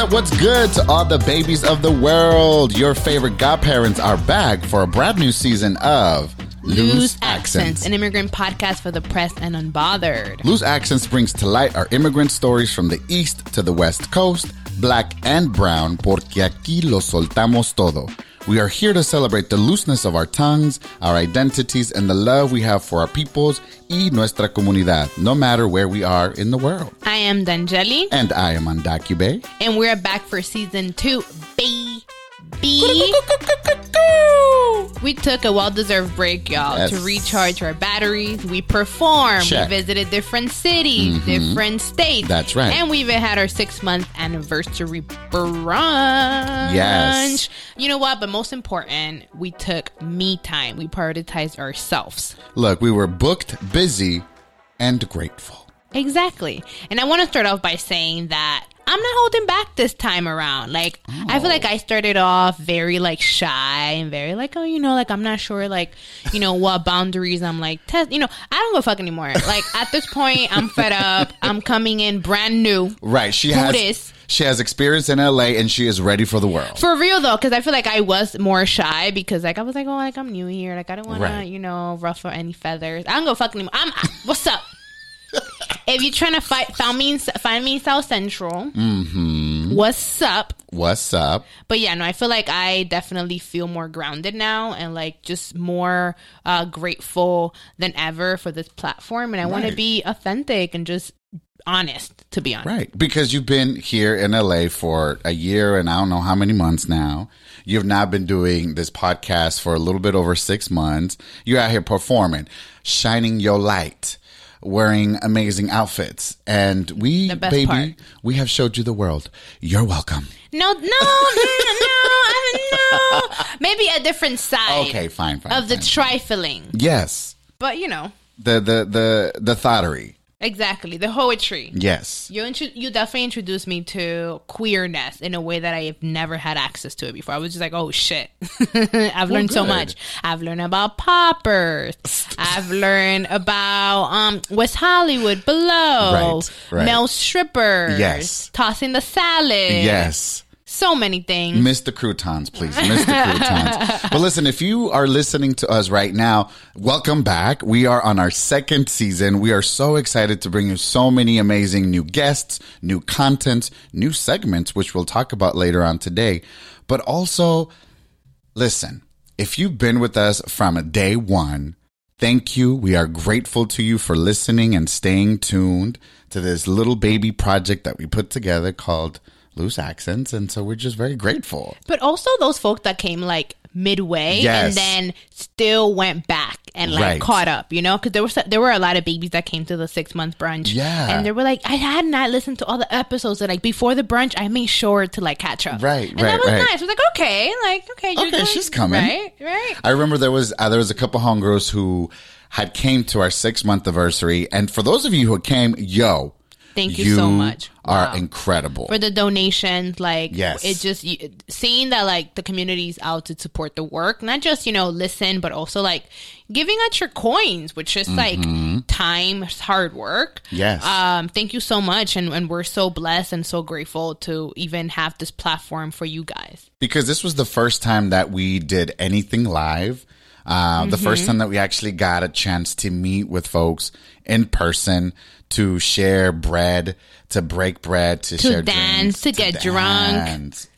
What's up? What's good to all the babies of the world? Your favorite godparents are back for a brand new season of Loose Accents, an immigrant podcast for the press and unbothered. Loose Accents brings to light our immigrant stories from the east to the west coast, black and brown, porque aquí lo soltamos todo. We are here to celebrate the looseness of our tongues, our identities, and the love we have for our peoples y nuestra comunidad, no matter where we are in the world. I am Danyeli, And I am Undocubae. and we're back for season two. Baby. We took a well deserved break, y'all, Yes. to recharge our batteries. We performed. Check. Mm-hmm. We visited different cities, different states. That's right. And we even had our six month anniversary brunch. Yes. You know what? But most important, we took me time. We prioritized ourselves. Look, we were booked, busy, and grateful. Exactly. And I want to start off by saying that I'm not holding back this time around. Like, I feel like oh. I started off very like shy and very like, oh, you know, like I'm not sure, like, you know, what boundaries I'm like, test, you know, I don't go fuck anymore. Like, at this point, I'm fed up. I'm coming in brand new. Right. She Who has dis? she has experience in LA and she is ready for the world. For real though, because I feel like I was more shy because like I was like, oh, like I'm new here, like I don't want Right. to, you know, ruffle any feathers. I don't go fuck anymore. I'm. what's up? If you're trying to fight, find me, in, find me South Central. Mm-hmm. What's up? What's up? But yeah, no, I feel like I definitely feel more grounded now and like just more uh, grateful than ever for this platform. And I want to be authentic and just honest, to be honest. Right. Because you've been here in LA for a year and I don't know how many months now. You've now been doing this podcast for a little bit over six months. You're out here performing, shining your light, wearing amazing outfits. And we, baby, part. we have showed you the world. You're welcome. No, no, no, no, I mean, no. Maybe a different side Okay, fine, fine. of the fine. trifling. yes. But you know, The, the, the, the thoughtery. Exactly the poetry. Yes. You intro- you definitely introduced me to queerness in a way that I have never had access to it before. I was just like, oh shit, I've learned so much. I've learned about poppers. I've learned about um West Hollywood below, Right, right. male strippers, Yes. tossing the salad, Yes. So many things. Miss the croutons, please. Miss the croutons. but listen, if you are listening to us right now, welcome back. We are on our second season. We are so excited to bring you so many amazing new guests, new content, new segments, which we'll talk about later on today. But also, listen, if you've been with us from day one, thank you. We are grateful to you for listening and staying tuned to this little baby project that we put together called Loose Accents. And so we're just very grateful. But also those folks that came like midway Yes. and then still went back and like Right. caught up, you know, because there were so- there were a lot of babies that came to the six month brunch, Yeah. and they were like, I had not listened to all the episodes, and like before the brunch, I made sure to like catch up, Right, and right, that was right. nice. I was like, okay, like okay, you're Okay, doing- she's coming. right, right. I remember there was uh, there was a couple homegirls who had came to our six month anniversary, and for those of you who came, yo, Thank you so much. Are Wow. incredible. for the donations like Yes. it just seeing that like the community's out to support the work not just you know listen but also like giving out your coins which is like time hard work Mm-hmm. Yes. um thank you so much and, and we're so blessed and so grateful to even have this platform for you guys because this was the first time that we did anything live. Uh, The Mm-hmm. first time that we actually got a chance to meet with folks in person, to share bread, to break bread, to, share dance, drinks, to get drunk. dance.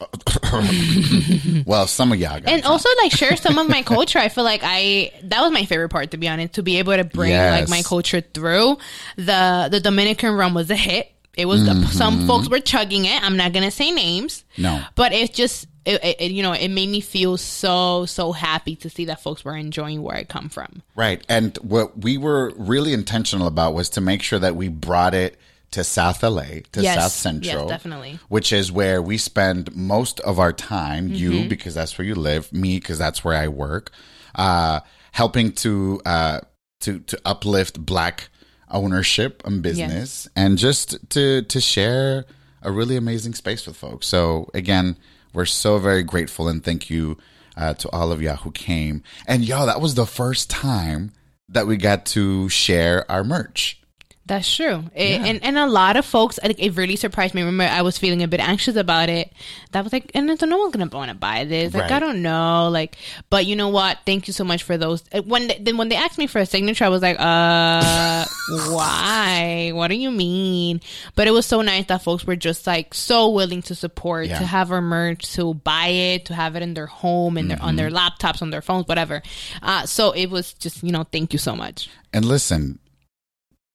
well, some of y'all got and drunk. also like share some of my culture i feel like i that was my favorite part to be honest to be able to bring Yes. like my culture through the the dominican rum was a hit it was Mm-hmm. some folks were chugging it i'm not gonna say names No. but it's just it, it, you know it made me feel so so happy to see that folks were enjoying where i come from Right. And what we were really intentional about was to make sure that we brought it to South LA, to Yes. South Central. Yes, definitely. Which is where we spend most of our time, Mm-hmm. you because that's where you live, me because that's where I work, uh, helping to uh, to to uplift black ownership and business and just to to share a really amazing space with folks. So again, we're so very grateful and thank you uh, to all of y'all who came. And y'all, that was the first time that we got to share our merch. That's true. It, and, and a lot of folks, like, it really surprised me. Remember, I was feeling a bit anxious about it. That was like, and so no one's going to want to buy this. Like, Right. I don't know. Like, but you know what? Thank you so much for those. uh, When they, then when they asked me for a signature, I was like, uh, why? What do you mean? But it was so nice that folks were just like so willing to support, Yeah. to have our merch, to buy it, to have it in their home, and their on their Mm-hmm. laptops, on their phones, whatever. Uh, so it was just, you know, thank you so much. And listen,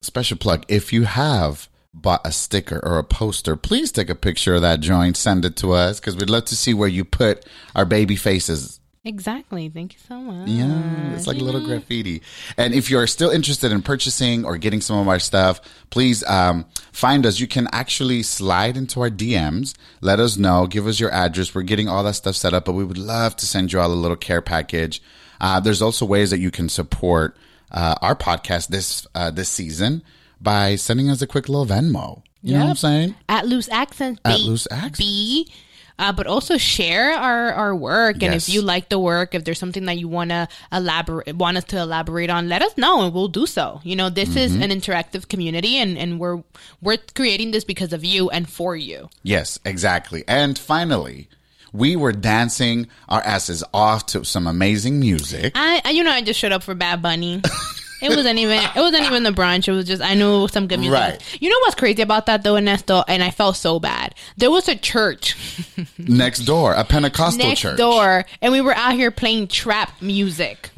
special plug if you have bought a sticker or a poster, please take a picture of that joint, send it to us because we'd love to see where you put our baby faces. Exactly. Thank you so much. Yeah, it's like a little graffiti. And if you're still interested in purchasing or getting some of our stuff, please um, find us. You can actually slide into our DMs. Let us know. Give us your address. We're getting all that stuff set up, but we would love to send you all a little care package. Uh, there's also ways that you can support uh, our podcast this uh, this season by sending us a quick little Venmo. You know what I'm saying? At Loose Accents. At B- Loose Accents. B. Uh, but also share our, our work, and Yes. if you like the work, if there's something that you want to elaborate, want us to elaborate on, let us know, and we'll do so. You know, this is Mm-hmm. an interactive community, and, and we're we're creating this because of you and for you. Yes, exactly. And finally, we were dancing our asses off to some amazing music. I, I you know, I just showed up for Bad Bunny. It wasn't even it wasn't even the brunch. It was just I knew some good music. Right. You know what's crazy about that though, Ernesto? And I felt so bad. There was a church next door, a Pentecostal church. next church. door, and we were out here playing trap music.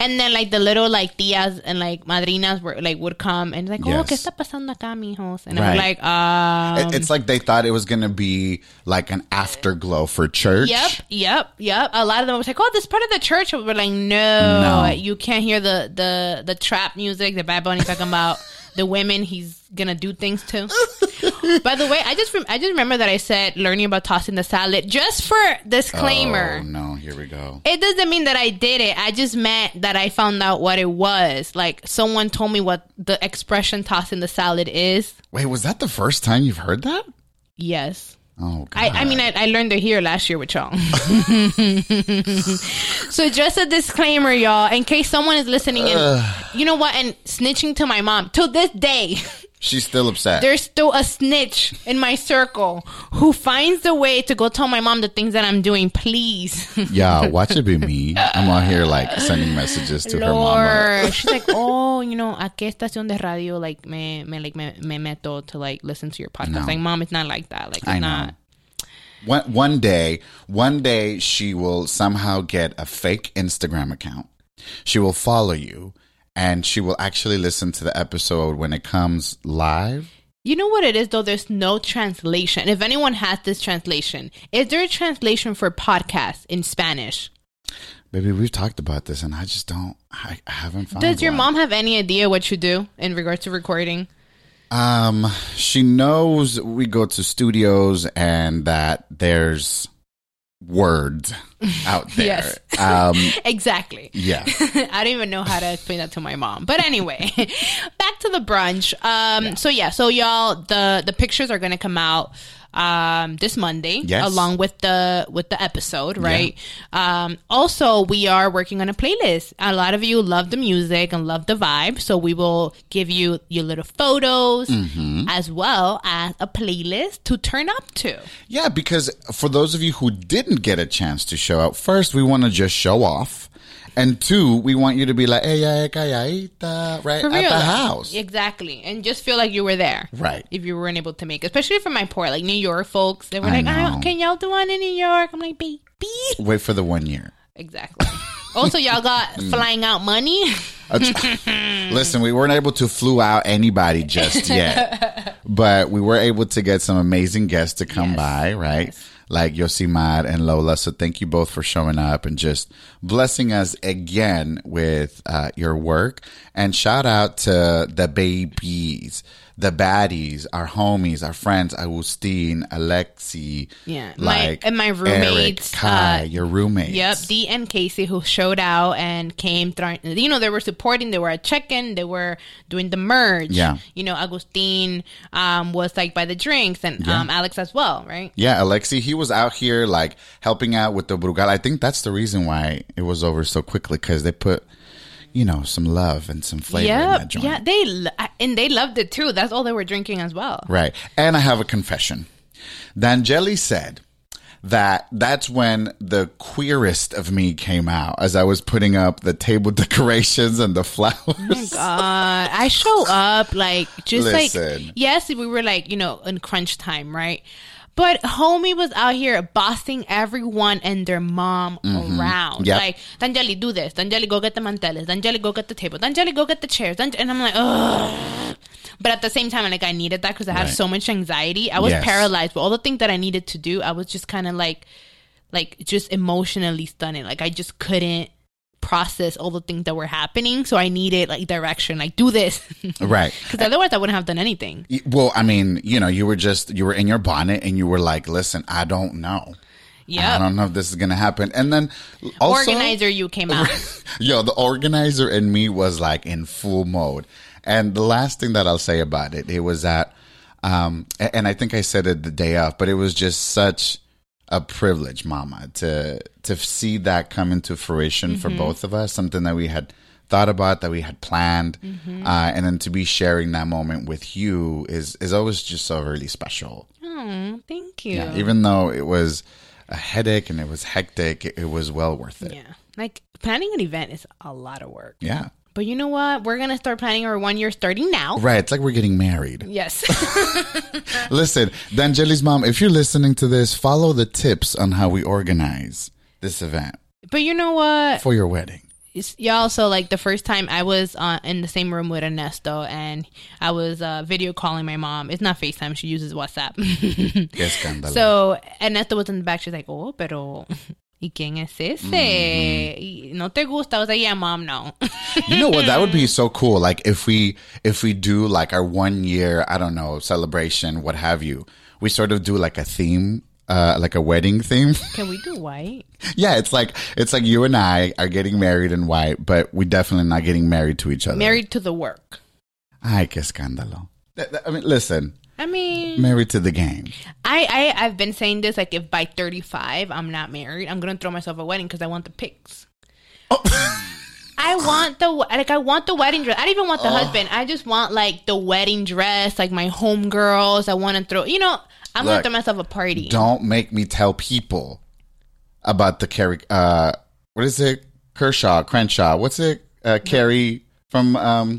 And then like the little like tias and like madrinas were like would come and like, oh, Yes. ¿qué está pasando acá, mijos? And Right. I'm like, um, It- it's like they thought it was going to be like an afterglow for church. Yep, yep, yep. A lot of them was like, "Oh, this part of the church." We're like, "No, No. you can't hear the the the trap music that Bad Bunny talking about the women he's gonna do things to." By the way, I just rem- I just remember that I said learning about tossing the salad just for disclaimer. Oh, no, here we go. It doesn't mean that I did it. I just meant that I found out what it was. Like someone told me what the expression tossing the salad is. Wait, was that the first time you've heard that? Yes. Oh, God. I, I mean, I, I learned it here last year with y'all. so just a disclaimer, y'all, in case someone is listening and uh. you know what, and snitching to my mom. To this day, She's still upset. there's still a snitch in my circle who finds a way to go tell my mom the things that I'm doing. Please, yeah, watch it be me. I'm out here like sending messages to her mom. She's like, oh, you know, a qué estación de radio like me me like me, me meto to like listen to your podcast. No. Like, mom, it's not like that. Like, it's I know. not. One one day, one day she will somehow get a fake Instagram account. She will follow you and she will actually listen to the episode when it comes live. You know what it is though? There's no translation. If anyone has this translation, is there a translation for podcast in Spanish? Baby, we've talked about this and I just don't I, I haven't found Does your one. mom have any idea what you do in regards to recording? Um, she knows we go to studios and that there's words out there. Yes. Um, Exactly. yeah. I don't even know how to explain that to my mom. But anyway, back to the brunch. Um, so yeah, so y'all, the the pictures are gonna come out um this Monday Yes. along with the with the episode, right? Um also we are working on a playlist. A lot of you love the music and love the vibe, so we will give you your little photos Mm-hmm. as well as a playlist to turn up to. Yeah, because for those of you who didn't get a chance to show out, first, we want to just show off. And two, we want you to be like, hey, right at the house. Exactly. And just feel like you were there. Right. If you weren't able to make it. Especially for my poor, like New York folks. They were I like, oh, can y'all do one in New York? I'm like, baby. Wait for the one year. Exactly. also, y'all got Mm. flying out money. Listen, we weren't able to flew out anybody just yet, but we were able to get some amazing guests to come Yes. by, right? Like Yosimar and Lola. So thank you both for showing up and just blessing us again with uh, your work. And shout out to the babies, the baddies, our homies, our friends, Agustin, Alexi, Yeah, my- like and my Eric, roommates, Kai, uh, your roommates. Yep, Dee and Casey who showed out and came. Trying, you know, they were supporting. They were at check-in. They were doing the merge. Yeah. You know, Agustin um, was like by the drinks, and um, Alex as well, right? Yeah, Alexi, he was out here like helping out with the Brugal. I think that's the reason why it was over so quickly because they put, you know, some love and some flavor in Yeah, that joint. yeah, they and they loved it too. That's all they were drinking as well. Right. And I have a confession. Danyeli said that that's when the queerest of me came out as I was putting up the table decorations and the flowers. God, I show up like just Listen. like yes, we were like you know in crunch time, right? But homie was out here bossing everyone and their mom mm-hmm. around. Yep. Like, Danyeli, do this. Danyeli, go get the manteles. Danyeli, go get the table. Danyeli, go get the chairs. Dan- and I'm like, ugh. But at the same time, like I needed that because I had Right. so much anxiety. I was Yes. paralyzed. But all the things that I needed to do, I was just kind of like, like just emotionally stunning. Like I just couldn't process all the things that were happening. So I needed like direction. Like do this. right. Because otherwise, I wouldn't have done anything. Well, I mean, you know, you were just, you were in your bonnet and you were like, listen, I don't know. Yeah. I don't know if this is going to happen. And then also, Organizer, you came out. Yo, the organizer in me was like in full mode. And the last thing that I'll say about it, it was that, um, and I think I said it the day of, but it was just such a privilege, Mama, to to see that come into fruition for both of us. Something that we had thought about, that we had planned, uh, and then to be sharing that moment with you is is always just so really special. oh, thank you. Yeah, even though it was a headache and it was hectic, it, it was well worth it. Yeah. Like planning an event is a lot of work. yeah. But you know what? We're going to start planning our one year starting now. Right, it's like we're getting married. Yes. Listen, Danyeli's mom, if you're listening to this, follow the tips on how we organize this event but you know what? for your wedding. Y'all so like the first time i was uh, in the same room with ernesto and i was uh, video calling my mom it's not facetime she uses whatsapp so ernesto was in the back she's like oh pero ¿Y quién es ese? Y ¿No te gusta? I was like, yeah, mom, no. you know what? That would be so cool. Like if we if we do like our one year, I don't know, celebration, what have you. We sort of do like a theme, uh, like a wedding theme. Can we do white? yeah, it's like it's like you and I are getting married in white, but we definitely not getting married to each other. Married to the work. Ay, qué escándalo. I mean, listen, I mean, married to the game. I, I, I've been saying this, like, if by 35 I'm not married, I'm going to throw myself a wedding because I want the pics. I want the like I want the wedding dress. I don't even want the husband. I just want like the wedding dress, like my homegirls. I want to throw. You know, I'm gonna throw myself a party. Don't make me tell people about the Carrie. Uh, what is it? Kershaw, Crenshaw. What's it? Uh, Carrie from. Um,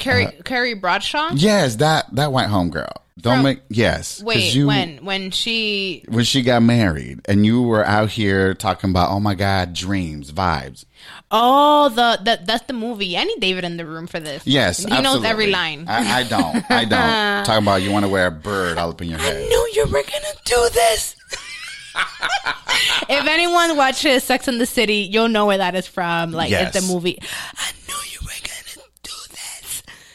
Carrie uh-huh. Carrie Bradshaw. yes, that that white home girl. Don't From- make yes. Wait, you, when when she when she got married and you were out here talking about oh my god dreams vibes. oh the, the that's the movie. I need David in the room for this. Yes, he knows every line. I, I don't. I don't. talking about you want to wear a bird all up in your head. knew you were gonna do this. if anyone watches Sex in the City, you'll know where that is from. Like Yes. it's a movie. I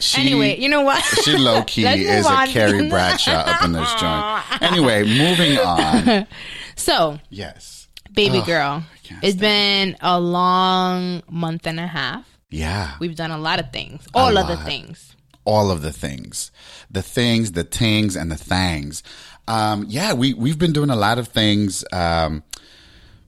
She, anyway, you know what? She low key is a on. Carrie Bradshaw up in this joint. Anyway, moving on. so, Yes. baby Ugh, girl, it's been a long month and a half. Yeah. We've done a lot of things, all of the lot. things. all of the things, the things, the tings, and the thangs. Um, yeah, we we've been doing a lot of things. Um,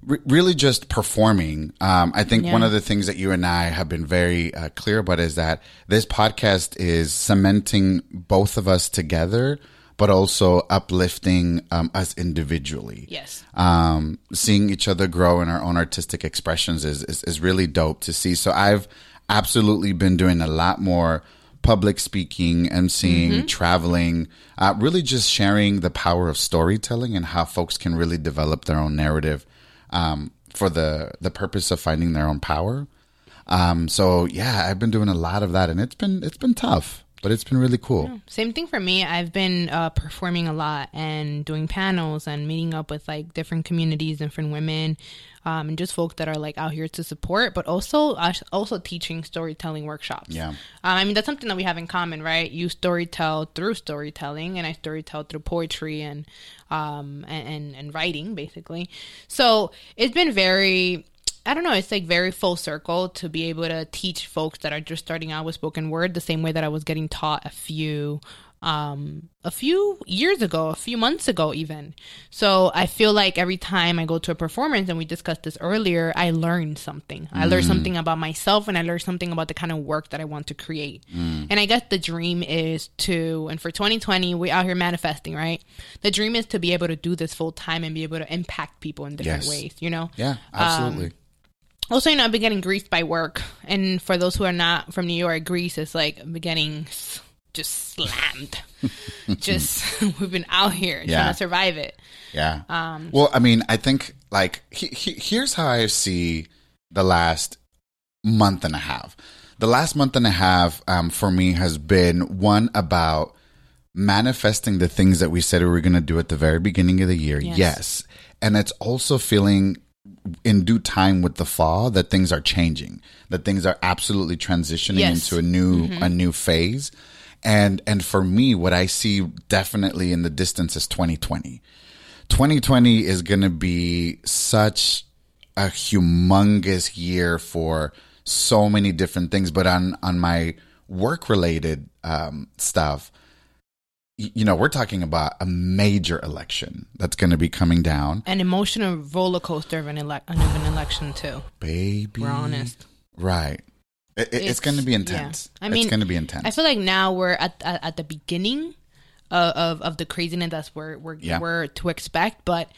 re- really, just performing. Um, I think one of the things that you and I have been very uh, clear about is that this podcast is cementing both of us together, but also uplifting um, us individually Yes. um, seeing each other grow in our own artistic expressions is, is, is really dope to see. So I've absolutely been doing a lot more public speaking, emceeing, traveling, uh, really just sharing the power of storytelling and how folks can really develop their own narrative um, for the the purpose of finding their own power. Um, so yeah, I've been doing a lot of that, and it's been it's been tough, but it's been really cool. Same thing for me. I've been uh, performing a lot and doing panels and meeting up with like different communities, different women, um, and just folks that are like out here to support, but also uh, also teaching storytelling workshops. Yeah. Um, I mean that's something that we have in common, right? You storytell through storytelling, and I storytell through poetry and um and, and and writing, basically. So it's been very I don't know, it's like very full circle to be able to teach folks that are just starting out with spoken word the same way that I was getting taught a few um, a few years ago, a few months ago, even. So I feel like every time I go to a performance, and we discussed this earlier, I learn something. I learn mm. something about myself, and I learn something about the kind of work that I want to create. Mm. And I guess the dream is to, and for 2020, we out here manifesting, right? The dream is to be able to do this full time and be able to impact people in different Yes. ways. You know, Yeah, um, absolutely. Also, you know, I've been getting greased by work. And for those who are not from New York, Greece is like I've been getting s- just slammed. just, we've been out here Yeah. trying to survive it. yeah. Um, well, I mean, I think like he, he, here's how I see the last month and a half. The last month and a half um, for me has been one about manifesting the things that we said we were going to do at the very beginning of the year. Yes. Yes. And it's also feeling in due time with the fall that things are changing, that things are absolutely transitioning Yes. into a new a new phase. And and for me what I see definitely in the distance is 2020. 2020 is going to be such a humongous year for so many different things but on on my work related um stuff you know we're talking about a major election that's going to be coming down an emotional roller coaster of an, ele- of an election, too. baby We're honest. right it, it- it's, It's- going to be yeah. intense I mean, it's going to be intense I feel like now we're at, at, at the beginning of, of, of the craziness that's we're, we're, Yeah. we're to expect. But,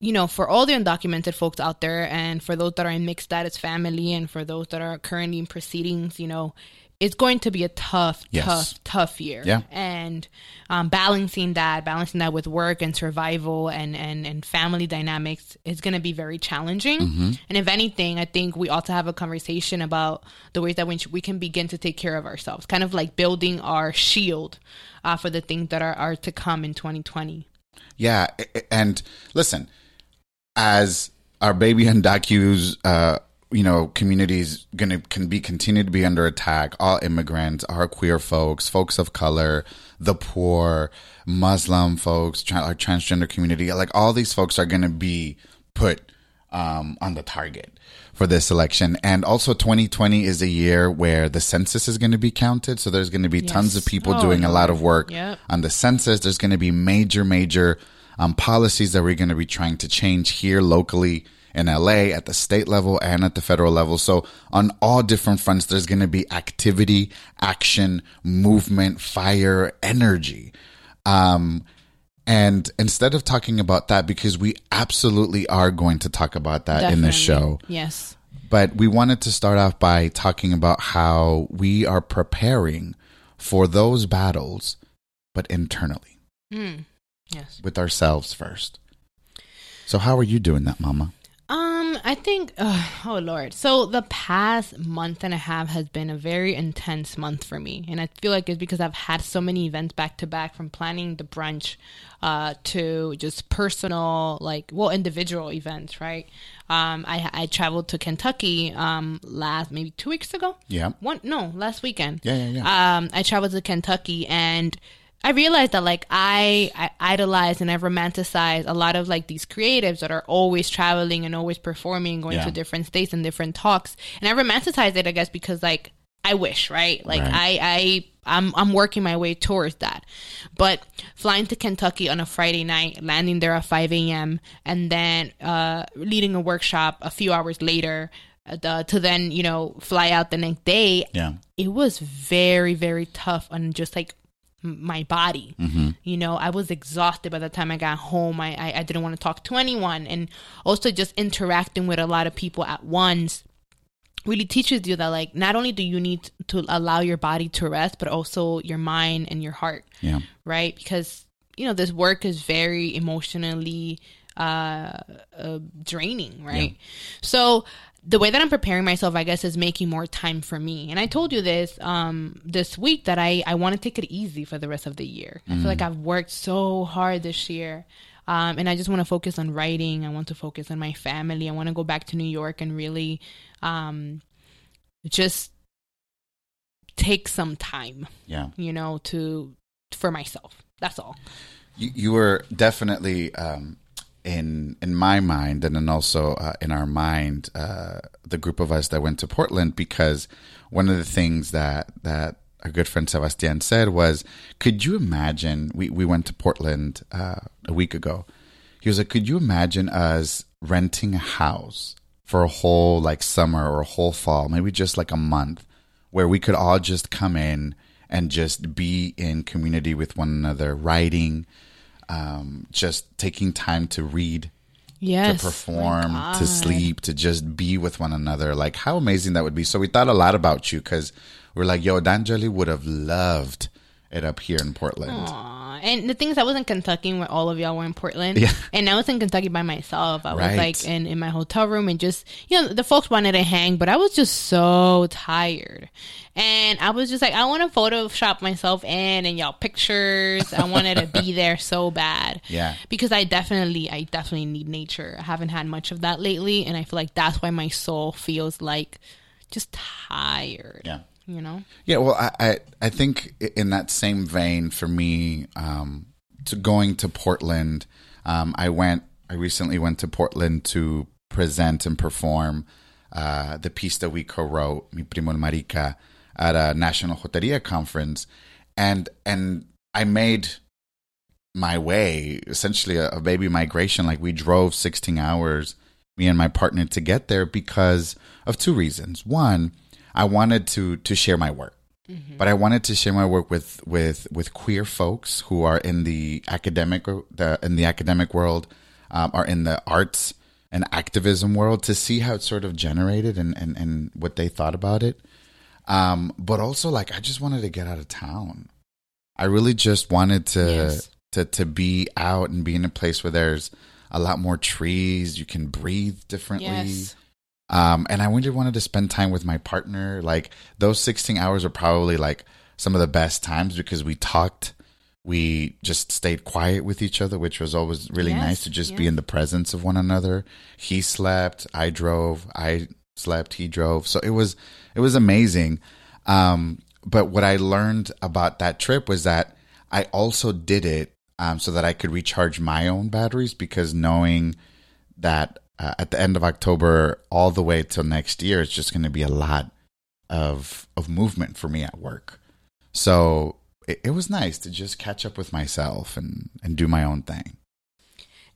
you know, for all the undocumented folks out there and for those that are in mixed status family and for those that are currently in proceedings, you know, it's going to be a tough, Yes. tough, tough year. Yeah. And um, balancing that, balancing that with work and survival and, and, and family dynamics is going to be very challenging. And if anything, I think we ought to have a conversation about the ways that we, we can begin to take care of ourselves, kind of like building our shield uh, for the things that are, are to come in 2020. Yeah, and listen, as our baby undocu's, uh, you know, communities gonna can be continued to be under attack. All immigrants, our queer folks, folks of color, the poor, Muslim folks, tra- our transgender community, like all these folks are gonna be put um, on the target for this election. And also, 2020 is a year where the census is going to be counted. So there's going to be tons of people Oh, doing a lot of work Yep. on the census. There's going to be major, major um, policies that we're going to be trying to change here locally in LA at the state level and at the federal level. So on all different fronts, there's going to be activity, action, movement, fire, energy. Um, and instead of talking about that, because we absolutely are going to talk about that in this show, Yes. but we wanted to start off by talking about how we are preparing for those battles, but internally Yes. with ourselves first. So, how are you doing that, Mama? I think, oh Lord. So the past month and a half has been a very intense month for me, and I feel like it's because I've had so many events back to back, from planning the brunch, uh, to just personal, like, well, individual events, right? Um, I I traveled to Kentucky, um, last maybe two weeks ago. Yeah. One no, last weekend. Yeah, yeah, yeah. Um, I traveled to Kentucky and I realized that like I, I idolize and I romanticize a lot of like these creatives that are always traveling and always performing, going Yeah. to different states and different talks. And I romanticize it, I guess, because like I wish, right? Like Right. I, I, I'm, I'm working my way towards that. But flying to Kentucky on a Friday night, landing there at 5 a.m., and then uh, leading a workshop a few hours later. uh, The, to then you know fly out the next day Yeah. it was very very tough on just like my body. You know i was exhausted by the time i got home. I i, I didn't want to talk to anyone. And also just interacting with a lot of people at once really teaches you that like not only do you need to allow your body to rest but also your mind and your heart. Yeah. right? Because you know this work is very emotionally uh, uh draining right? So the way that i'm preparing myself i guess is making more time for me and i told you this um this week that i i want to take it easy for the rest of the year i feel like i've worked so hard this year um, and I just want to focus on writing. I want to focus on my family. I want to go back to New York and really um, just take some time Yeah. you know, to for myself. That's all. You, you were definitely um, in in my mind, and then also uh, in our mind, uh, the group of us that went to Portland, because one of the things that that our good friend Sebastian said was, could you imagine? We we went to Portland uh, a week ago. He was like, could you imagine us renting a house for a whole like summer or a whole fall, maybe just like a month, where we could all just come in and just be in community with one another, writing, um, just taking time to read yes. to perform, to sleep, to just be with one another. Like how amazing that would be. So we thought a lot about you because we're like, yo, Danyeli would have loved it up here in Portland. Aw. And the thing is, I was in Kentucky where all of y'all were in Portland. Yeah. And I was in Kentucky by myself. I was like in, in my hotel room and just, you know, the folks wanted to hang, but I was just so tired. And I was just like, I want to Photoshop myself in and y'all pictures. I wanted to be there so bad. Yeah. Because I definitely, I definitely need nature. I haven't had much of that lately. And I feel like that's why my soul feels like just tired. Yeah. You know? Yeah, well, I, I I think in that same vein, for me, um, to going to Portland, um, I went. I recently went to Portland to present and perform uh, the piece that we co-wrote, Mi Primo Marica, at a National Joteria conference, and and I made my way essentially a, a baby migration. Like we drove 16 hours, me and my partner, to get there because of two reasons. One, I wanted to to share my work, but I wanted to share my work with with with queer folks who are in the academic the in the academic world, um, are in the arts and activism world to see how it sort of generated and and and what they thought about it. Um, but also like I just wanted to get out of town. I really just wanted to Yes. to to be out and be in a place where there's a lot more trees. You can breathe differently. Yes. Um, and I really wanted to spend time with my partner. Like those 16 hours are probably like some of the best times because we talked, we just stayed quiet with each other, which was always really Yes, nice to just be in the presence of one another. He slept, I drove, I slept, he drove. So it was, it was amazing. Um, but what I learned about that trip was that I also did it um, so that I could recharge my own batteries because knowing that uh, at the end of October all the way till next year, it's just going to be a lot of of movement for me at work. So it, it was nice to just catch up with myself and and do my own thing.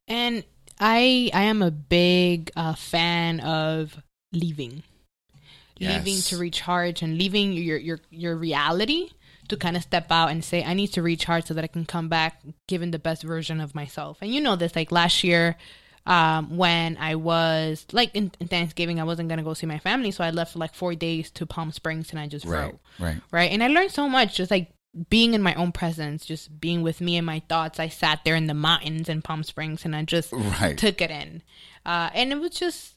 And I I am a big uh, fan of leaving, leaving to recharge and leaving your your your reality to kind of step out and say I need to recharge so that I can come back given the best version of myself. And you know this, like last year. Um, when I was like in, in Thanksgiving, I wasn't gonna go see my family, so I left for like four days to Palm Springs, and I just wrote right. right? And I learned so much just like being in my own presence, just being with me and my thoughts. I sat there in the mountains in Palm Springs and I just Right. took it in. Uh, and it was just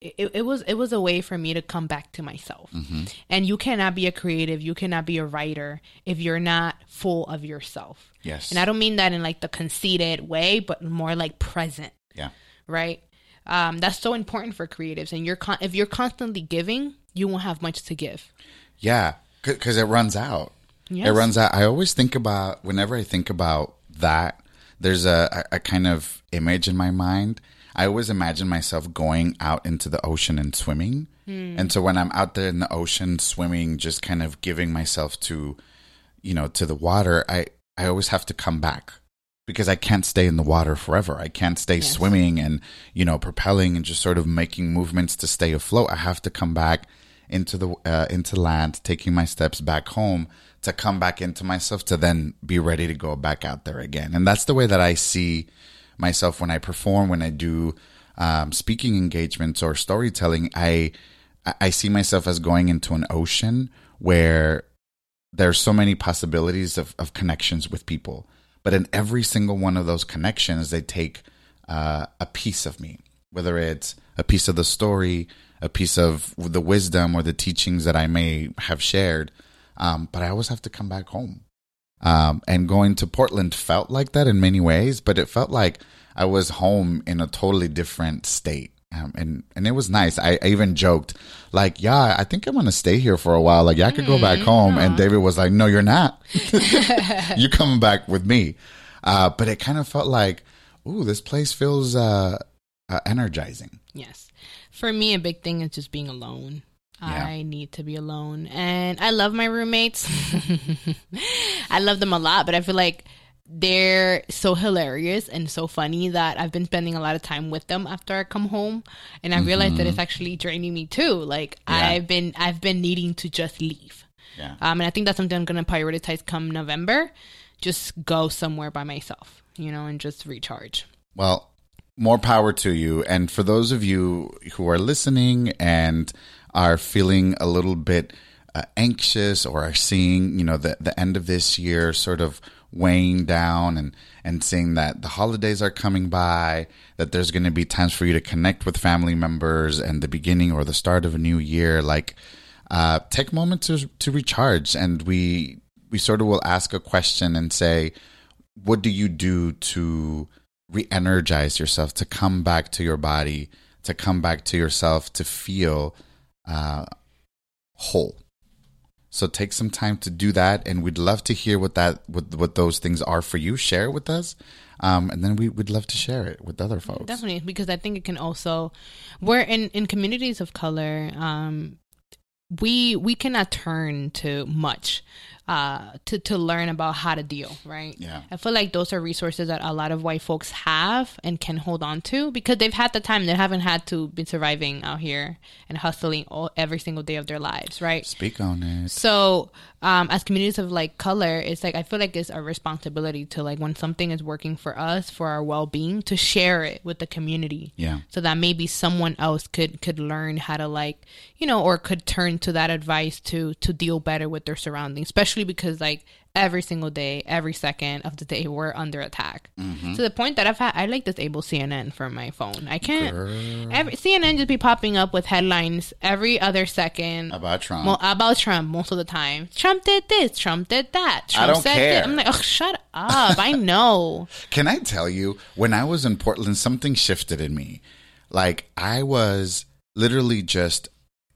it, it was it was a way for me to come back to myself. Mm-hmm. And you cannot be a creative, you cannot be a writer if you're not full of yourself. Yes. And I don't mean that in like the conceited way, but more like present yeah. Right? Um, that's so important for creatives. And you're con- if you're constantly giving, you won't have much to give. Yeah, because it runs out. Yes. It runs out. I always think about whenever I think about that. There's a, a, a kind of image in my mind. I always imagine myself going out into the ocean and swimming. And so when I'm out there in the ocean swimming, just kind of giving myself to, you know, to the water, I I always have to come back because I can't stay in the water forever. I can't stay Yes. swimming and, you know, propelling and just sort of making movements to stay afloat. I have to come back into the uh, into land, taking my steps back home to come back into myself to then be ready to go back out there again. And that's the way that I see myself when I perform, when I do um, speaking engagements or storytelling. I I- see myself as going into an ocean where there's so many possibilities of, of connections with people. But in every single one of those connections, they take uh, a piece of me, whether it's a piece of the story, a piece of the wisdom or the teachings that I may have shared. Um, but I always have to come back home. Um, and going to Portland felt like that in many ways, but it felt like I was home in a totally different state. Um, and, and it was nice. I, I even joked, like, yeah, I think I'm going to stay here for a while. Like, yeah, I could go back home. And David was like, no, you're not. you're coming back with me. Uh, but it kind of felt like, ooh, this place feels uh, uh, energizing. Yes. For me, a big thing is just being alone. Yeah. I need to be alone. And I love my roommates. I love them a lot, but I feel like they're so hilarious and so funny that I've been spending a lot of time with them after I come home. And I realized that it's actually draining me too. Like Mm-hmm. Yeah. I've been I've been needing to just leave. Yeah. Um, and I think that's something I'm gonna prioritize come November. Just go somewhere by myself, you know, and just recharge. Well, more power to you. And for those of you who are listening and are feeling a little bit uh, anxious or are seeing, you know, the, the end of this year sort of weighing down and, and seeing that the holidays are coming by, that there's going to be times for you to connect with family members and the beginning or the start of a new year, like, uh, take a moment to, to recharge. And we, we sort of will ask a question and say, what do you do to re-energize yourself to come back to your body to come back to yourself to feel uh, whole so take some time to do that and we'd love to hear what that what, what those things are for you share it with us um, and then we would love to share it with other folks Definitely, because I think it can also we're in in communities of color. Um, we we cannot turn to much uh, to to learn about how to deal. Right. Yeah. I feel like those are resources that a lot of white folks have and can hold on to because they've had the time. They haven't had to be surviving out here and hustling all, every single day of their lives. Right. speak on it So, um, as communities of like color, it's like I feel like it's our responsibility to like when something is working for us for our well being to share it with the community. Yeah. So that maybe someone else could could learn how to like you know or could turn to that advice to to deal better with their surroundings, especially because like every single day, every second of the day, we're under attack. Mm-hmm. To the point that I've had, I like disable CNN from my phone. I can't. Every CNN just be popping up with headlines every other second about trump well, about Trump most of the time. Trump did this. Trump did that. Trump don't said care. This. I'm like, oh, shut up. I know. Can I tell you, when I was in Portland, something shifted in me. Like, I was literally just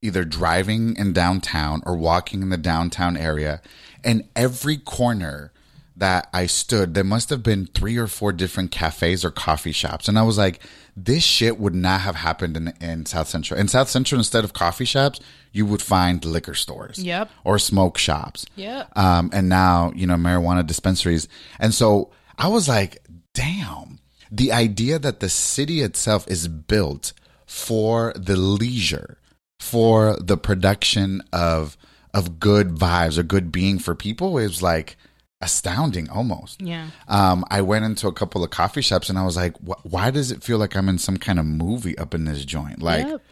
either driving in downtown or walking in the downtown area, and every corner that I stood, there must have been three or four different cafes or coffee shops. And I was like, this shit would not have happened in, in South Central. In South Central, instead of coffee shops, you would find liquor stores Yep. or smoke shops Yep. um, and now you know marijuana dispensaries. And so I was like, damn, the idea that the city itself is built for the leisure, for the production of of good vibes or good being for people is like astounding almost. Yeah. Um, I went into a couple of coffee shops and I was like, why does it feel like I'm in some kind of movie up in this joint? Like, Yep.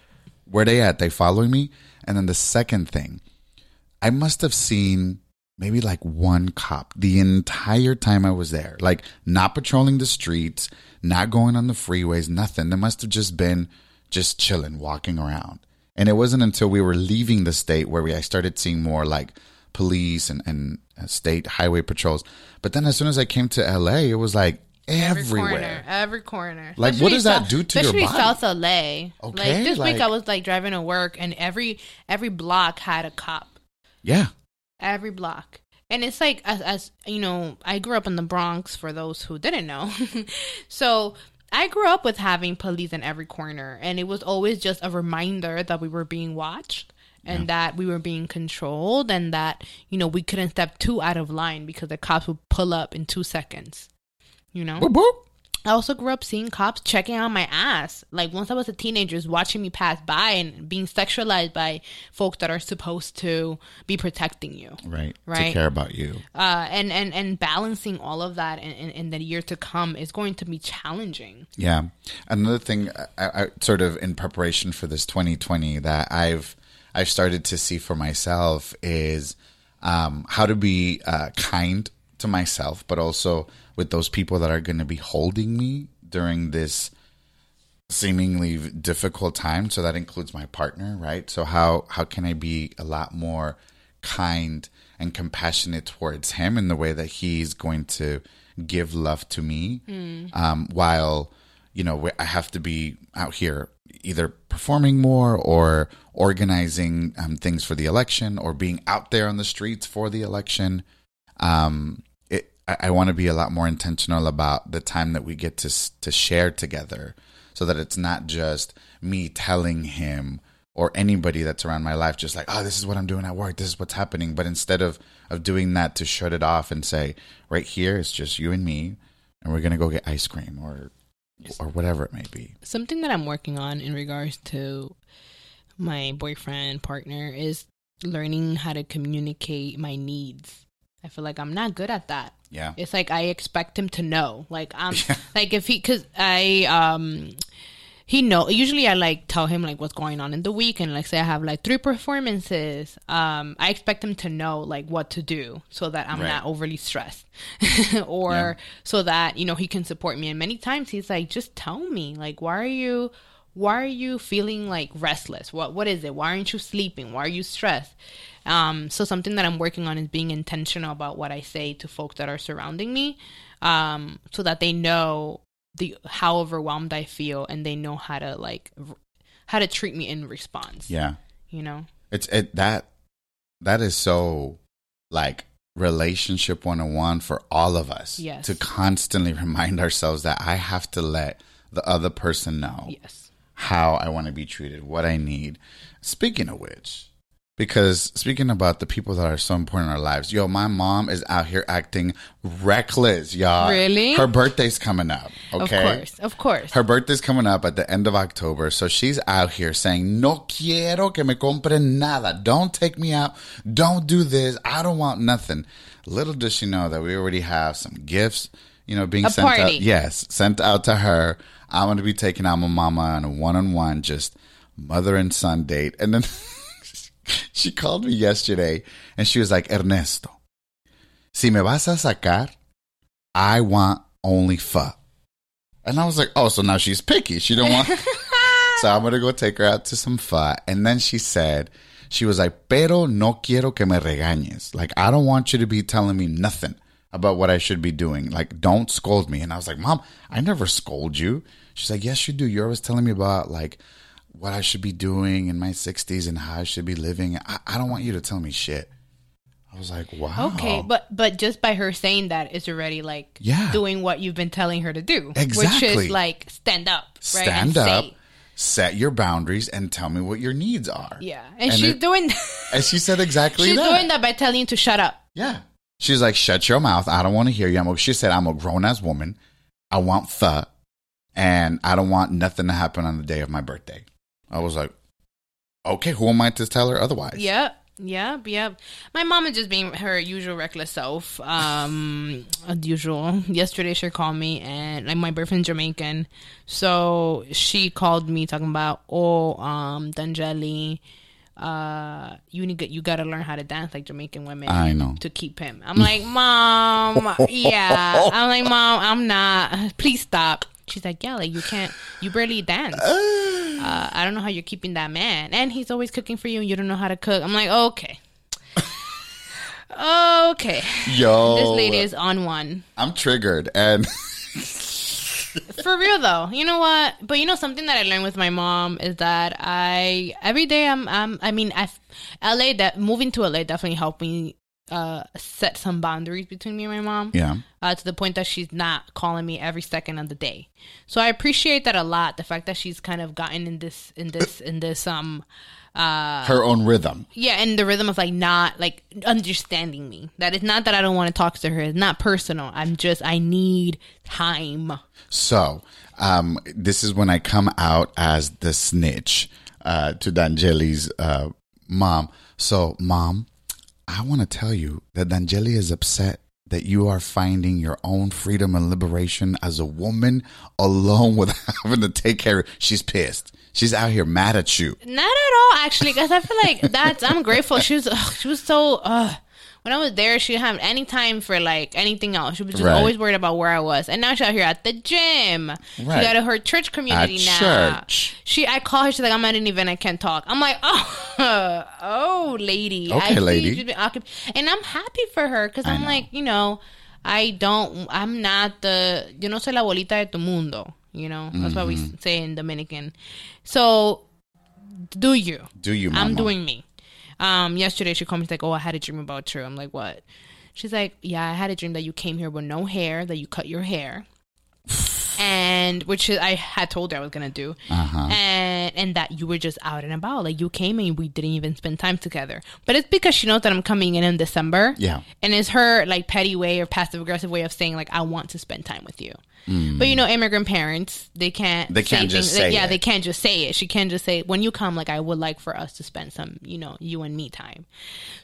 where they at? They following me? And then the second thing, I must have seen maybe like one cop the entire time I was there, like not patrolling the streets, not going on the freeways, nothing. They must have just been just chilling, walking around. And it wasn't until we were leaving the state where we I started seeing more like police and, and uh, state highway patrols. But then as soon as I came to LA, it was like Every everywhere. corner, every corner. Like, what Especially does that do to your body? especially? South LA. Okay, like this like- week, I was like driving to work, and every every block had a cop. Yeah. Every block. And it's like as, as you know, I grew up in the Bronx. For those who didn't know, so I grew up with having police in every corner, and it was always just a reminder that we were being watched and that we were being controlled, and that you know we couldn't step too out of line because the cops would pull up in two seconds. You know. Boop, boop. I also grew up seeing cops checking out my ass. Like once I was a teenager, just watching me pass by and being sexualized by folks that are supposed to be protecting you. Right. To Right. care about you. Uh, and, and, and balancing all of that in, in, in the year to come is going to be challenging. Yeah. Another thing, I, I, sort of in preparation for this 2020 that I've I've started to see for myself is um, how to be uh, kind to myself, but also with those people that are going to be holding me during this seemingly difficult time. So that includes my partner, right? So how how can I be a lot more kind and compassionate towards him in the way that he's going to give love to me, um, while you know I have to be out here either performing more or organizing um, things for the election or being out there on the streets for the election. Um, I, I want to be a lot more intentional about the time that we get to to share together, so that it's not just me telling him or anybody that's around my life just like, oh, this is what I'm doing at work. This is what's happening. But instead of of doing that to shut it off and say, right here, it's just you and me, and we're gonna go get ice cream or or whatever it may be. Something that I'm working on in regards to my boyfriend partner is learning how to communicate my needs. I feel like I'm not good at that. Yeah. It's like I expect him to know. Like I'm like if he cuz I um he know usually I like tell him like what's going on in the week and like say I have like three performances. Um I expect him to know like what to do so that I'm Right. not overly stressed. or Yeah. so that, you know, he can support me. And many times he's like, just tell me, like, why are you why are you feeling like restless? What what is it? Why aren't you sleeping? Why are you stressed? Um, so something that I'm working on is being intentional about what I say to folks that are surrounding me, um, so that they know the how overwhelmed I feel and they know how to like r- how to treat me in response. Yeah. You know. It's it that that is so like relationship 101 for all of us Yes. to constantly remind ourselves that I have to let the other person know Yes. how I want to be treated, what I need. Speaking of which, because speaking about the people that are so important in our lives, yo, my mom is out here acting reckless, y'all. Really? Her birthday's coming up. Okay. Of course. Of course. Her birthday's coming up at the end of October, so she's out here saying, "No quiero que me compren nada. Don't take me out. Don't do this. I don't want nothing." Little does she know that we already have some gifts, you know, being A sent out. Yes, sent out to her. I'm going to be taking out my mama on a one-on-one, just mother and son date, and then she called me yesterday, and she was like, "Ernesto, si me vas a sacar, I want only pho." And I was like, oh, so now she's picky. She don't want. so I'm gonna go take her out to some pho. And then she said, she was like, pero no quiero que me regañes. Like I don't want you to be telling me nothing about what I should be doing. Like don't scold me. And I was like, mom, I never scold you. She's like, yes, you do. You're always telling me about like what I should be doing in my 60s and how I should be living. I, I don't want you to tell me shit. I was like, wow. Okay, but but just by her saying that is already like Yeah. doing what you've been telling her to do, which Exactly. is like stand up, right? stand and up, say. set your boundaries, and tell me what your needs are. Yeah, and, And she's it- doing And she said exactly she's that. doing that by telling you to shut up. Yeah. She's like, shut your mouth. I don't want to hear you. I'm a, she said, I'm a grown ass woman. I want pho, and I don't want nothing to happen on the day of my birthday. I was like, okay, who am I to tell her otherwise? Yep. Yep, yep. My mom is just being her usual reckless self. Um, as usual. Yesterday she called me and like my boyfriend's Jamaican, so she called me talking about oh um Danyeli, uh you need you got to learn how to dance like Jamaican women. I know. to keep him. I'm like mom, yeah. I'm like mom, I'm not. Please stop. She's like yeah, like you can't. You barely dance. Uh, I don't know how you're keeping that man, and he's always cooking for you, and you don't know how to cook. I'm like, okay, okay. Yo, This lady is on one I'm triggered, and for real though. You know what? But you know something that I learned with my mom is that I every day I'm I'm I mean I LA that moving to LA definitely helped me uh set some boundaries between me and my mom. yeah, uh, to the point that she's not calling me every second of the day. So I appreciate that a lot. The fact that she's kind of gotten in this, in this, in this, um, uh, her own rhythm. yeah, and the rhythm of like not like understanding me. That it's not that I don't want to talk to her. It's not personal. I'm just I need time. So, um, this is when I come out as the snitch uh, to Danyeli's uh, mom. So, mom, I want to tell you that Danyeli is upset that you are finding your own freedom and liberation as a woman alone with having to take care of. She's pissed. She's out here mad at you. Not at all, actually, because I feel like that's. I'm grateful. She was. Ugh, she was so. Uh, when I was there, she didn't have any time for like anything else. She was just Right. always worried about where I was. And now she's out here at the gym. She Right. got a, her church community At now. church. She, I call her. She's like, I'm at an event. I can't talk. I'm like, oh, oh, lady. Okay, I lady. been occup- and I'm happy for her because I'm know. like, you know, I don't. I'm not the. Yo no soy la bolita de tu mundo. You know, that's what we Mm-hmm. say in Dominican. So, do you? Do you, mama? I'm doing me. Um, yesterday she called me she's like, "Oh, I had a dream about you." I'm like, "What?" She's like, "Yeah, I had a dream that you came here with no hair, that you cut your hair, and which I had told her I was gonna do, Uh-huh. and and that you were just out and about, like you came and we didn't even spend time together. But it's because she knows that I'm coming in in December, Yeah. and it's her like petty way or passive aggressive way of saying like I want to spend time with you. But you know, immigrant parents they can't. They can't just things- say yeah it. they can't just say it. She can't just say when you come like I would like for us to spend some you know you and me time.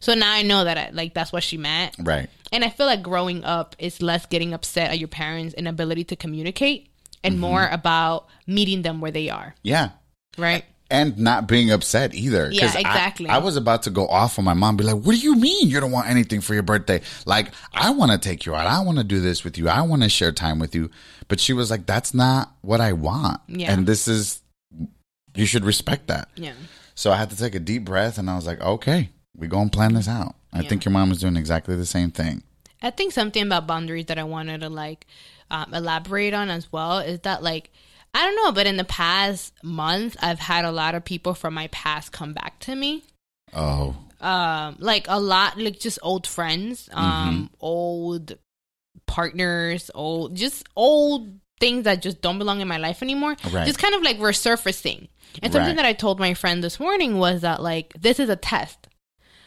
So now I know that I, like that's what she meant. Right. And I feel like growing up is less getting upset at your parents' inability to communicate and Mm-hmm. more about meeting them where they are. Yeah. Right? And not being upset either. Yeah, I- exactly. I, was about to go off on my mom, be like, what do you mean you don't want anything for your birthday? Like, I want to take you out. I want to do this with you. I want to share time with you. But she was like, that's not what I want. Yeah. And this is, you should respect that. Yeah. So I had to take a deep breath and I was like, okay, we go and plan this out. I Yeah. think your mom is doing exactly the same thing. I think something about boundaries that I wanted to like um, elaborate on as well is that like I don't know, but in the past month, I've had a lot of people from my past come back to me. Oh, Um, like a lot, like just old friends, um, old partners, old, just old things that just don't belong in my life anymore. Right. Just kind of like resurfacing. And something Right. that I told my friend this morning was that like this is a test.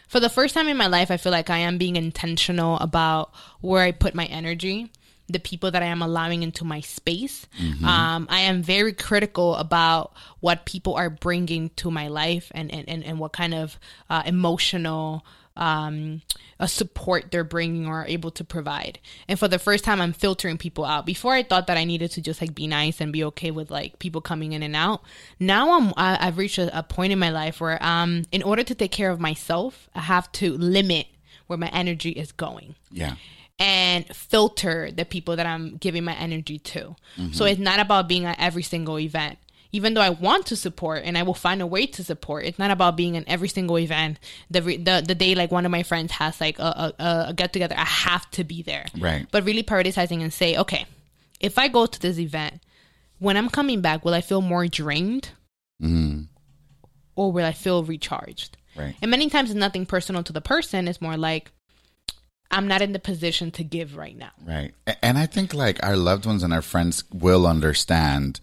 For the first time in my life, I feel like I am being intentional about where I put my energy, the people that I am allowing into my space. Um, I am very critical about what people are bringing to my life and, and, and, and what kind of uh, emotional um, a support they're bringing or are able to provide. And for the first time, I'm filtering people out. Before, I thought that I needed to just like be nice and be okay with like people coming in and out. Now I'm I, I've reached a, a point in my life where um, in order to take care of myself, I have to limit where my energy is going yeah. And filter the people that I'm giving my energy to. So it's not about being at every single event. Even though I want to support and I will find a way to support, it's not about being in every single event. The re- the, the day like one of my friends has like a, a, a get together, I have to be there. Right. But really prioritizing and say, okay, if I go to this event, when I'm coming back, will I feel more drained Mm, or will I feel recharged? right. And many times it's nothing personal to the person. It's more like I'm not in the position to give right now. Right. And I think like our loved ones and our friends will understand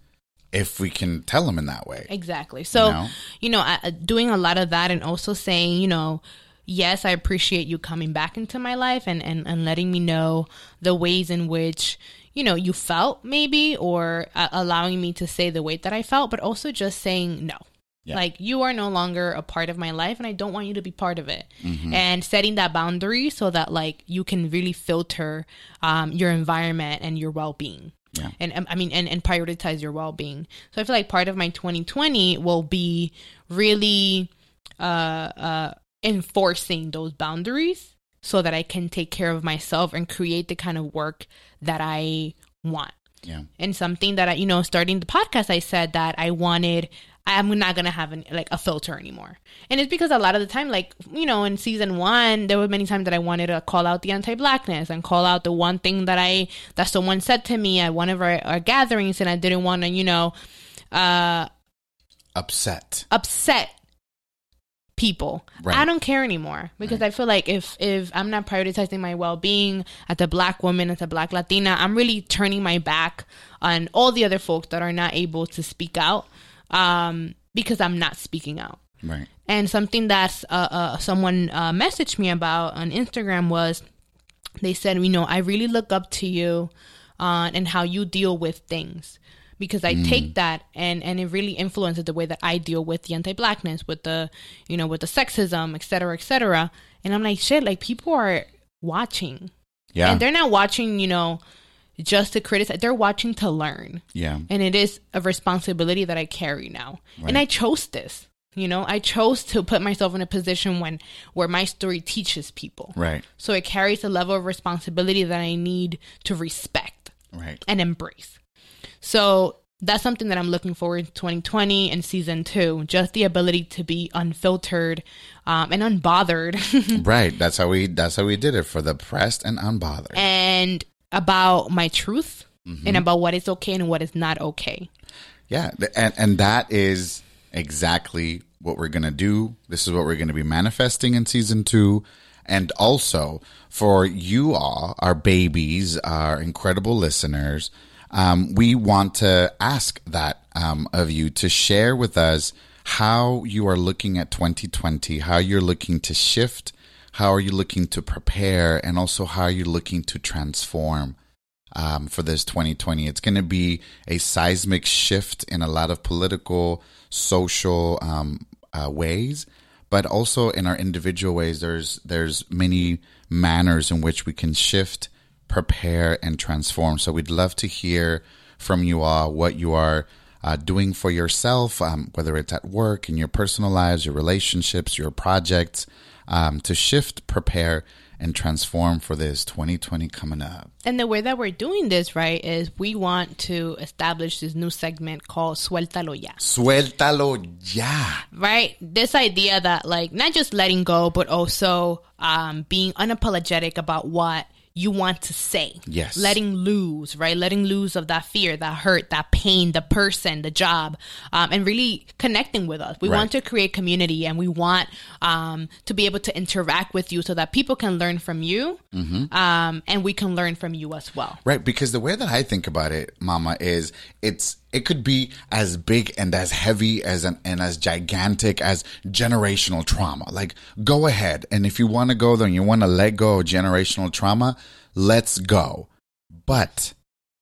if we can tell them in that way. Exactly. So, You know? you know, I, doing a lot of that and also saying, you know, yes, I appreciate you coming back into my life and, and, and letting me know the ways in which, you know, you felt maybe or uh, allowing me to say the way that I felt, but also just saying no. Yeah. Like you are no longer a part of my life and I don't want you to be part of it. Mm-hmm. And setting that boundary so that like you can really filter um, your environment and your well-being Yeah. and um, I mean, and, and prioritize your well being. So I feel like part of my 2020 will be really uh, uh, enforcing those boundaries so that I can take care of myself and create the kind of work that I want. Yeah. And something that I, you know, starting the podcast, I said that I wanted. I'm not gonna have an, like a filter anymore, and it's because a lot of the time, like you know, in season one, there were many times that I wanted to call out the anti-blackness and call out the one thing that I that someone said to me at one of our, our gatherings, and I didn't want to, you know, uh, Upset. upset people. Right. I don't care anymore because I feel like if if I'm not prioritizing my well-being as a black woman, as a black Latina, I'm really turning my back on all the other folks that are not able to speak out um, because I'm not speaking out. Right. And something that uh, uh, someone uh, messaged me about on Instagram was they said, you know, I really look up to you uh, and how you deal with things because I take that and and it really influences the way that I deal with the anti-blackness, with the you know, with the sexism, et cetera, et cetera. And I'm like, shit, like people are watching, Yeah. and they're not watching, you know, just to criticize. They're watching to learn yeah. and it is a responsibility that I carry now. And I chose this. You know, I chose to put myself in a position when where my story teaches people. Right. So it carries a level of responsibility that I need to respect Right. and embrace. So that's something that I'm looking forward to 2020 and season two. Just the ability to be unfiltered um, and unbothered Right. That's how we that's how we did it for the pressed and unbothered. and about my truth and about what is okay and what is not okay. Yeah, and and that is exactly what we're gonna do. This is what we're gonna be manifesting in season two, and also for you all, our babies, our incredible listeners. um, we want to ask that um, of you to share with us how you are looking at 2020, how you're looking to shift, how are you looking to prepare, and also how are you're looking to transform. Um, for this 2020, it's going to be a seismic shift in a lot of political, social um, uh, ways, but also in our individual ways. There's there's many manners in which we can shift, prepare, and transform. So we'd love to hear from you all what you are uh, doing for yourself, um, whether it's at work, in your personal lives, your relationships, your projects, um, to shift, prepare, and transform for this 2020 coming up. And the way that we're doing this, right, is we want to establish this new segment called Suéltalo Ya. Suéltalo ya. Right? This idea that, like, not just letting go, but also um, being unapologetic about what you want to say. Yes. Letting loose, right? Letting loose of that fear, that hurt, that pain, the person, the job, um, and really connecting with us. We Right. want to create community and we want um, to be able to interact with you so that people can learn from you Mm-hmm. um, and we can learn from you as well. Right, because the way that I think about it, Mama, is it's it could be as big and as heavy as an and as gigantic as generational trauma. Like, go ahead, and if you want to go there and you want to let go of generational trauma, let's go. But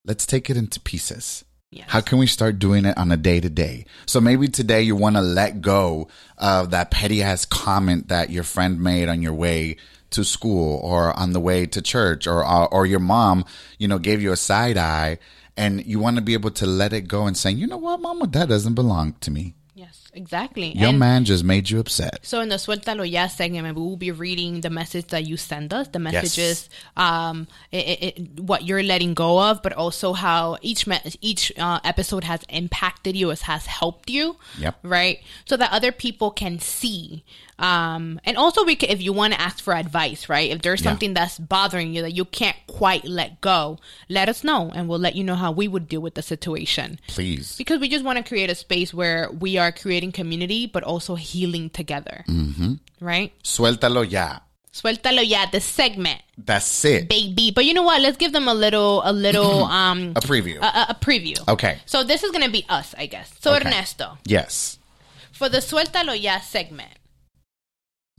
let's take it into pieces. Yes. How can we start doing it on a day to day? So maybe today you want to let go of that petty ass comment that your friend made on your way to school or on the way to church or or your mom, you know, gave you a side eye and you want to be able to let it go and say, "You know what, mama, that doesn't belong to me." Yes, exactly. Your And- man just made you upset. So in the Suéltalo Ya segment, we will be reading the message that you send us, the messages, um, it, it, it- what you're letting go of, but also how each me- each uh, episode has impacted you, as has helped you. Yep. Right. So that other people can see. Um, and also we can, if you want to ask for advice, right? If there's Yeah. something that's bothering you that you can't quite let go, let us know and we'll let you know how we would deal with the situation Please. because we just want to create a space where we are creating community but also healing together mm-hmm. right Suéltalo ya. suéltalo ya the segment That's it. baby but you know what let's give them a little a little um A preview. a, a- a preview Okay. so this is gonna be us i guess so Okay. ernesto Yes. for the suéltalo ya segment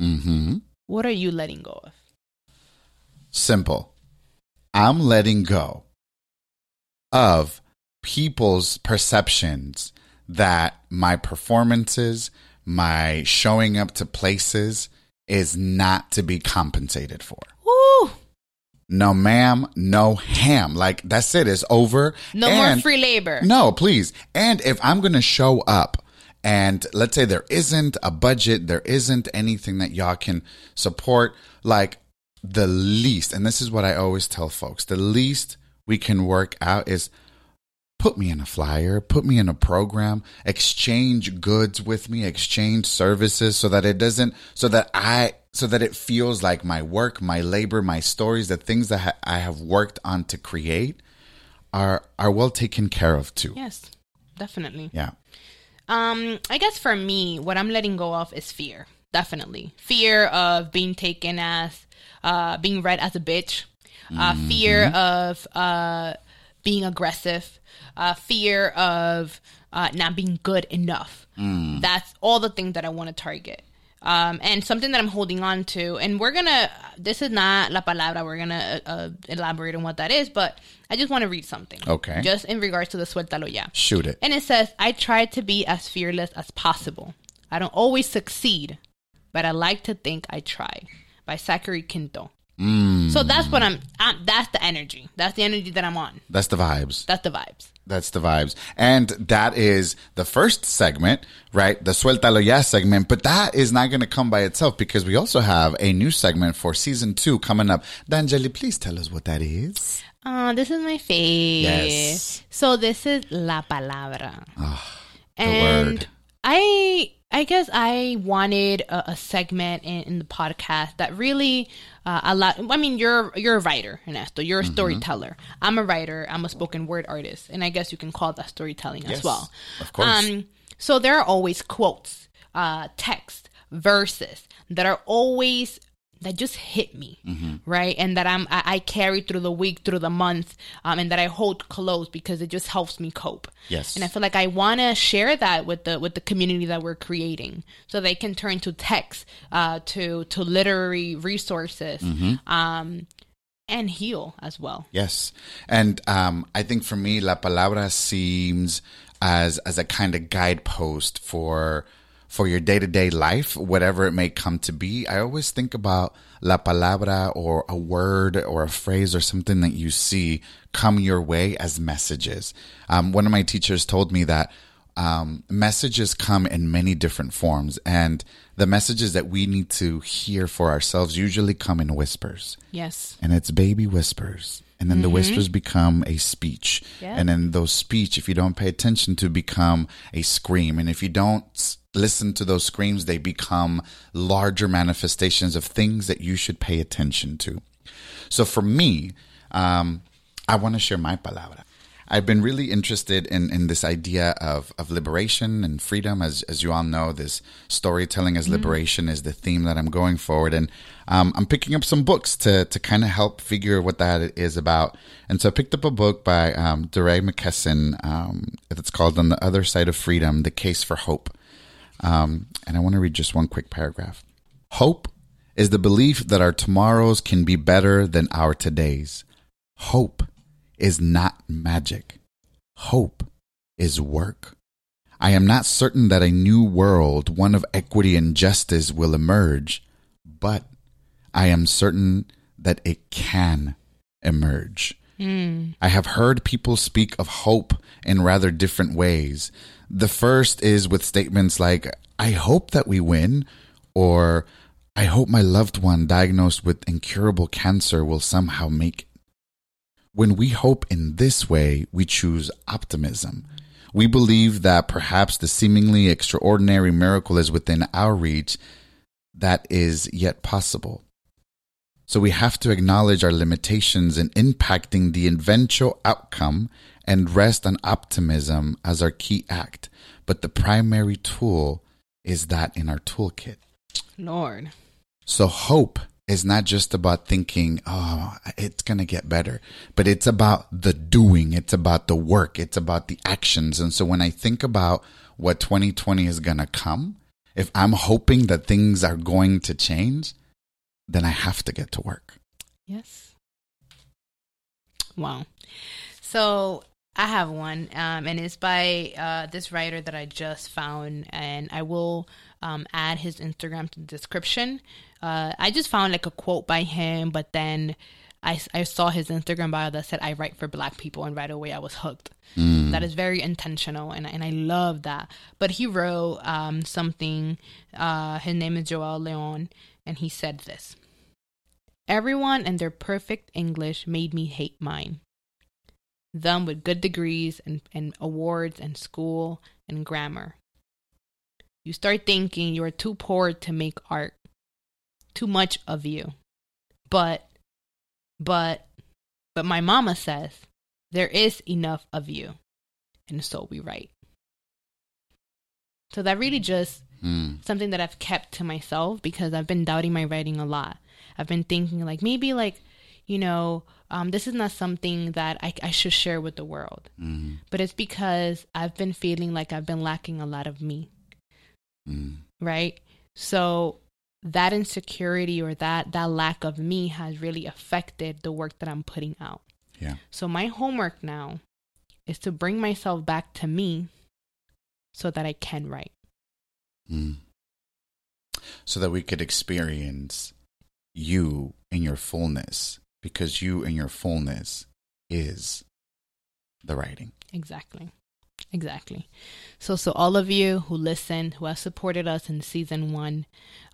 Mhm. what are you letting go of Simple. I'm letting go of people's perceptions that my performances, my showing up to places is not to be compensated for. Woo! No, ma'am, no ham. Like, that's it. It's over. no more free labor no, please. And if I'm going to show up and let's say there isn't a budget, there isn't anything that y'all can support, like the least, and this is what I always tell folks, the least we can work out is put me in a flyer, put me in a program, exchange goods with me, exchange services so that it doesn't, so that I, so that it feels like my work, my labor, my stories, the things that ha- I have worked on to create are, are well taken care of too. yes definitely Yeah. Um, I guess for me, what I'm letting go of is fear. Definitely, fear of being taken as, uh, being read as a bitch. Uh, fear of uh, being aggressive. Uh, fear of uh, not being good enough. That's all the things that I want to target. Um, and something that I'm holding on to, and we're gonna. This is not la palabra. We're gonna uh, uh, elaborate on what that is, but I just want to read something. Okay. Just in regards to the suéltalo ya. Shoot it. And it says, I try to be as fearless as possible. I don't always succeed, but I like to think I try. By Zachary Quinto. So that's what I'm, I'm, that's the energy. That's the energy that I'm on. That's the vibes. That's the vibes. That's the vibes. And that is the first segment, right? The Suéltalo Ya segment. But that is not going to come by itself because we also have a new segment for season two coming up. Danyeli, please tell us what that is. Uh, this is my face. Yes. So this is la palabra. the and word. I I guess I wanted a, a segment in, in the podcast that really uh, allowed. I mean, you're you're a writer, Ernesto. You're a Mm-hmm. storyteller. I'm a writer. I'm a spoken word artist, and I guess you can call that storytelling Yes, as well. of course. Um, so there are always quotes, uh, text, verses that are always that just hit me, Mm-hmm. right? And that I'm I, I carry through the week, through the month, um, and that I hold close because it just helps me cope. Yes. And I feel like I want to share that with the with the community that we're creating, so they can turn to text, uh, to to literary resources, Mm-hmm. um, and heal as well. Yes. And um, I think for me, La Palabra seems as as a kind of guidepost for for your day to day life, whatever it may come to be. I always think about La Palabra or a word or a phrase or something that you see come your way as messages. Um, one of my teachers told me that um, messages come in many different forms, and the messages that we need to hear for ourselves usually come in whispers Yes. and it's baby whispers and then the whispers become a speech Yeah. and then those speech if you don't pay attention to become a scream and if you don't listen to those screams they become larger manifestations of things that you should pay attention to so for me um, i want to share my palabra I've been really interested in, in this idea of, of liberation and freedom. As, as you all know, this storytelling as liberation is the theme that I'm going forward. And um, I'm picking up some books to, to kind of help figure what that is about. And so I picked up a book by um, DeRay McKesson um, that's called On the Other Side of Freedom The Case for Hope. Um, and I want to read just one quick paragraph. Hope is the belief that our tomorrows can be better than our todays. Hope is not magic. Hope is work. I am not certain that a new world, one of equity and justice, will emerge, but I am certain that it can emerge. I have heard people speak of hope in rather different ways. The first is with statements like, I hope that we win, or I hope my loved one diagnosed with incurable cancer will somehow make. When we hope in this way, we choose optimism. We believe that perhaps the seemingly extraordinary miracle is within our reach that is yet possible. So we have to acknowledge our limitations in impacting the eventual outcome and rest on optimism as our key act. But the primary tool is that in our toolkit. Lord. So hope is not just about thinking, oh, it's going to get better, but it's about the doing. It's about the work. It's about the actions. And so when I think about what 2020 is going to come, if I'm hoping that things are going to change, then I have to get to work. Yes. Wow. So I have one, um, and it's by uh, this writer that I just found, and I will um, add his Instagram to the description. Uh, I just found like a quote by him, but then I, I saw his Instagram bio that said, I write for black people, and right away I was hooked. That is very intentional, and, and I love that. But he wrote um, something, uh, his name is Joel Leon, and he said this Everyone and their perfect English made me hate mine. Them with good degrees and, and awards and school and grammar. You start thinking you are too poor to make art. Too much of you. But, but, but my mama says there is enough of you. And so we write. So that really just Mm. something that I've kept to myself because I've been doubting my writing a lot. I've been thinking like maybe like, you know, um, this is not something that I, I should share with the world. Mm. But it's because I've been feeling like I've been lacking a lot of me, Mm. right? So that insecurity or that that lack of me has really affected the work that I'm putting out. Yeah. So my homework now is to bring myself back to me so that I can write. Mm. So that we could experience you in your fullness, because you and your fullness is the writing. Exactly. Exactly. So, so all of you who listened, who have supported us in season one,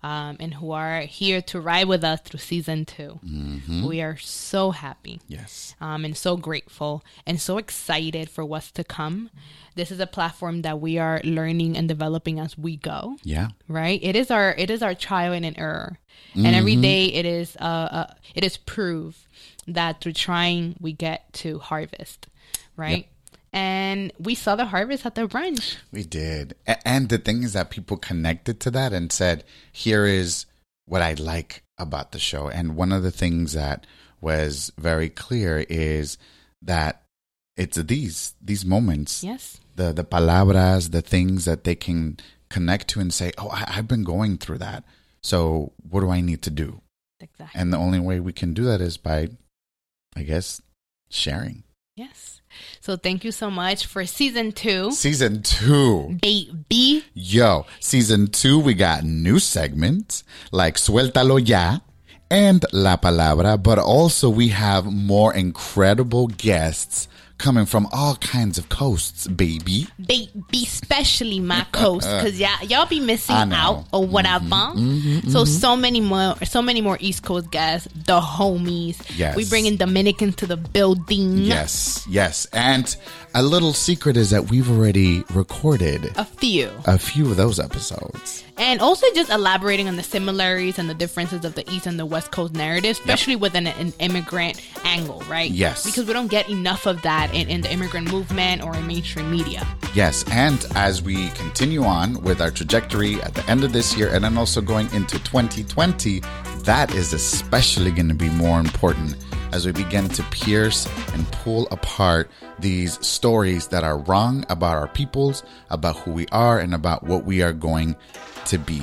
um, and who are here to ride with us through season 2 hmm we are so happy Yes. um, and so grateful and so excited for what's to come. This is a platform that we are learning and developing as we go. Yeah. Right? It is our it is our trial and an error, and every day it is uh, uh it is proof that through trying we get to harvest. Right? And we saw the harvest at the brunch. We did. And the thing is that people connected to that and said, here is what I like about the show. And one of the things that was very clear is that it's these these moments, Yes. the the palabras, the things that they can connect to and say, "Oh, I, I've been going through that. So what do I need to do?" Exactly. And the only way we can do that is by, I guess, sharing. Yes. So thank you so much for season two. Season two. Baby. Yo, season two, we got new segments like Suéltalo Ya and La Palabra, but also we have more incredible guests coming from all kinds of coasts, baby. Baby, especially my coast, because y'all, y'all be missing I know. Mm-hmm. out or whatever. so so many more, so many more East Coast guests, the homies. Yes. we bringing Dominicans to the building. Yes, yes. And a little secret is that we've already recorded a few. a few of those episodes. And also just elaborating on the similarities and the differences of the East and the West Coast narrative, especially with an, an immigrant angle, right? Yes. Because we don't get enough of that in, in the immigrant movement or in mainstream media. Yes, and as we continue on with our trajectory at the end of this year and then also going into 2020, that is especially going to be more important as we begin to pierce and pull apart these stories that are wrong about our peoples, about who we are, and about what we are going to be.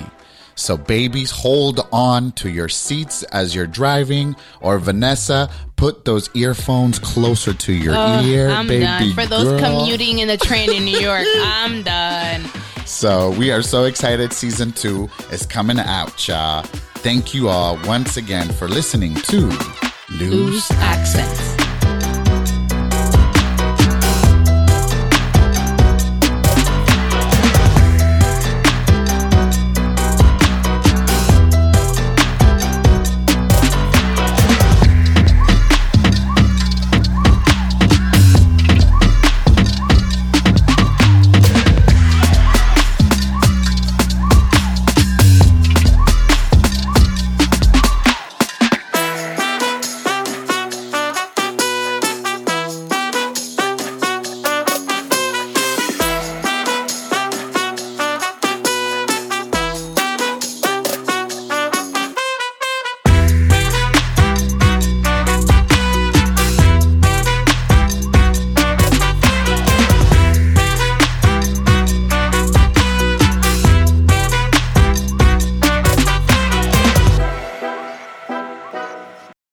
So, babies, hold on to your seats as you're driving, or Vanessa, put those earphones closer to your ear, I'm baby done. For those girl. commuting in the train in New York, I'm done. So we are so excited. Season two is coming out, y'all. Thank you all once again for listening to Loose accents.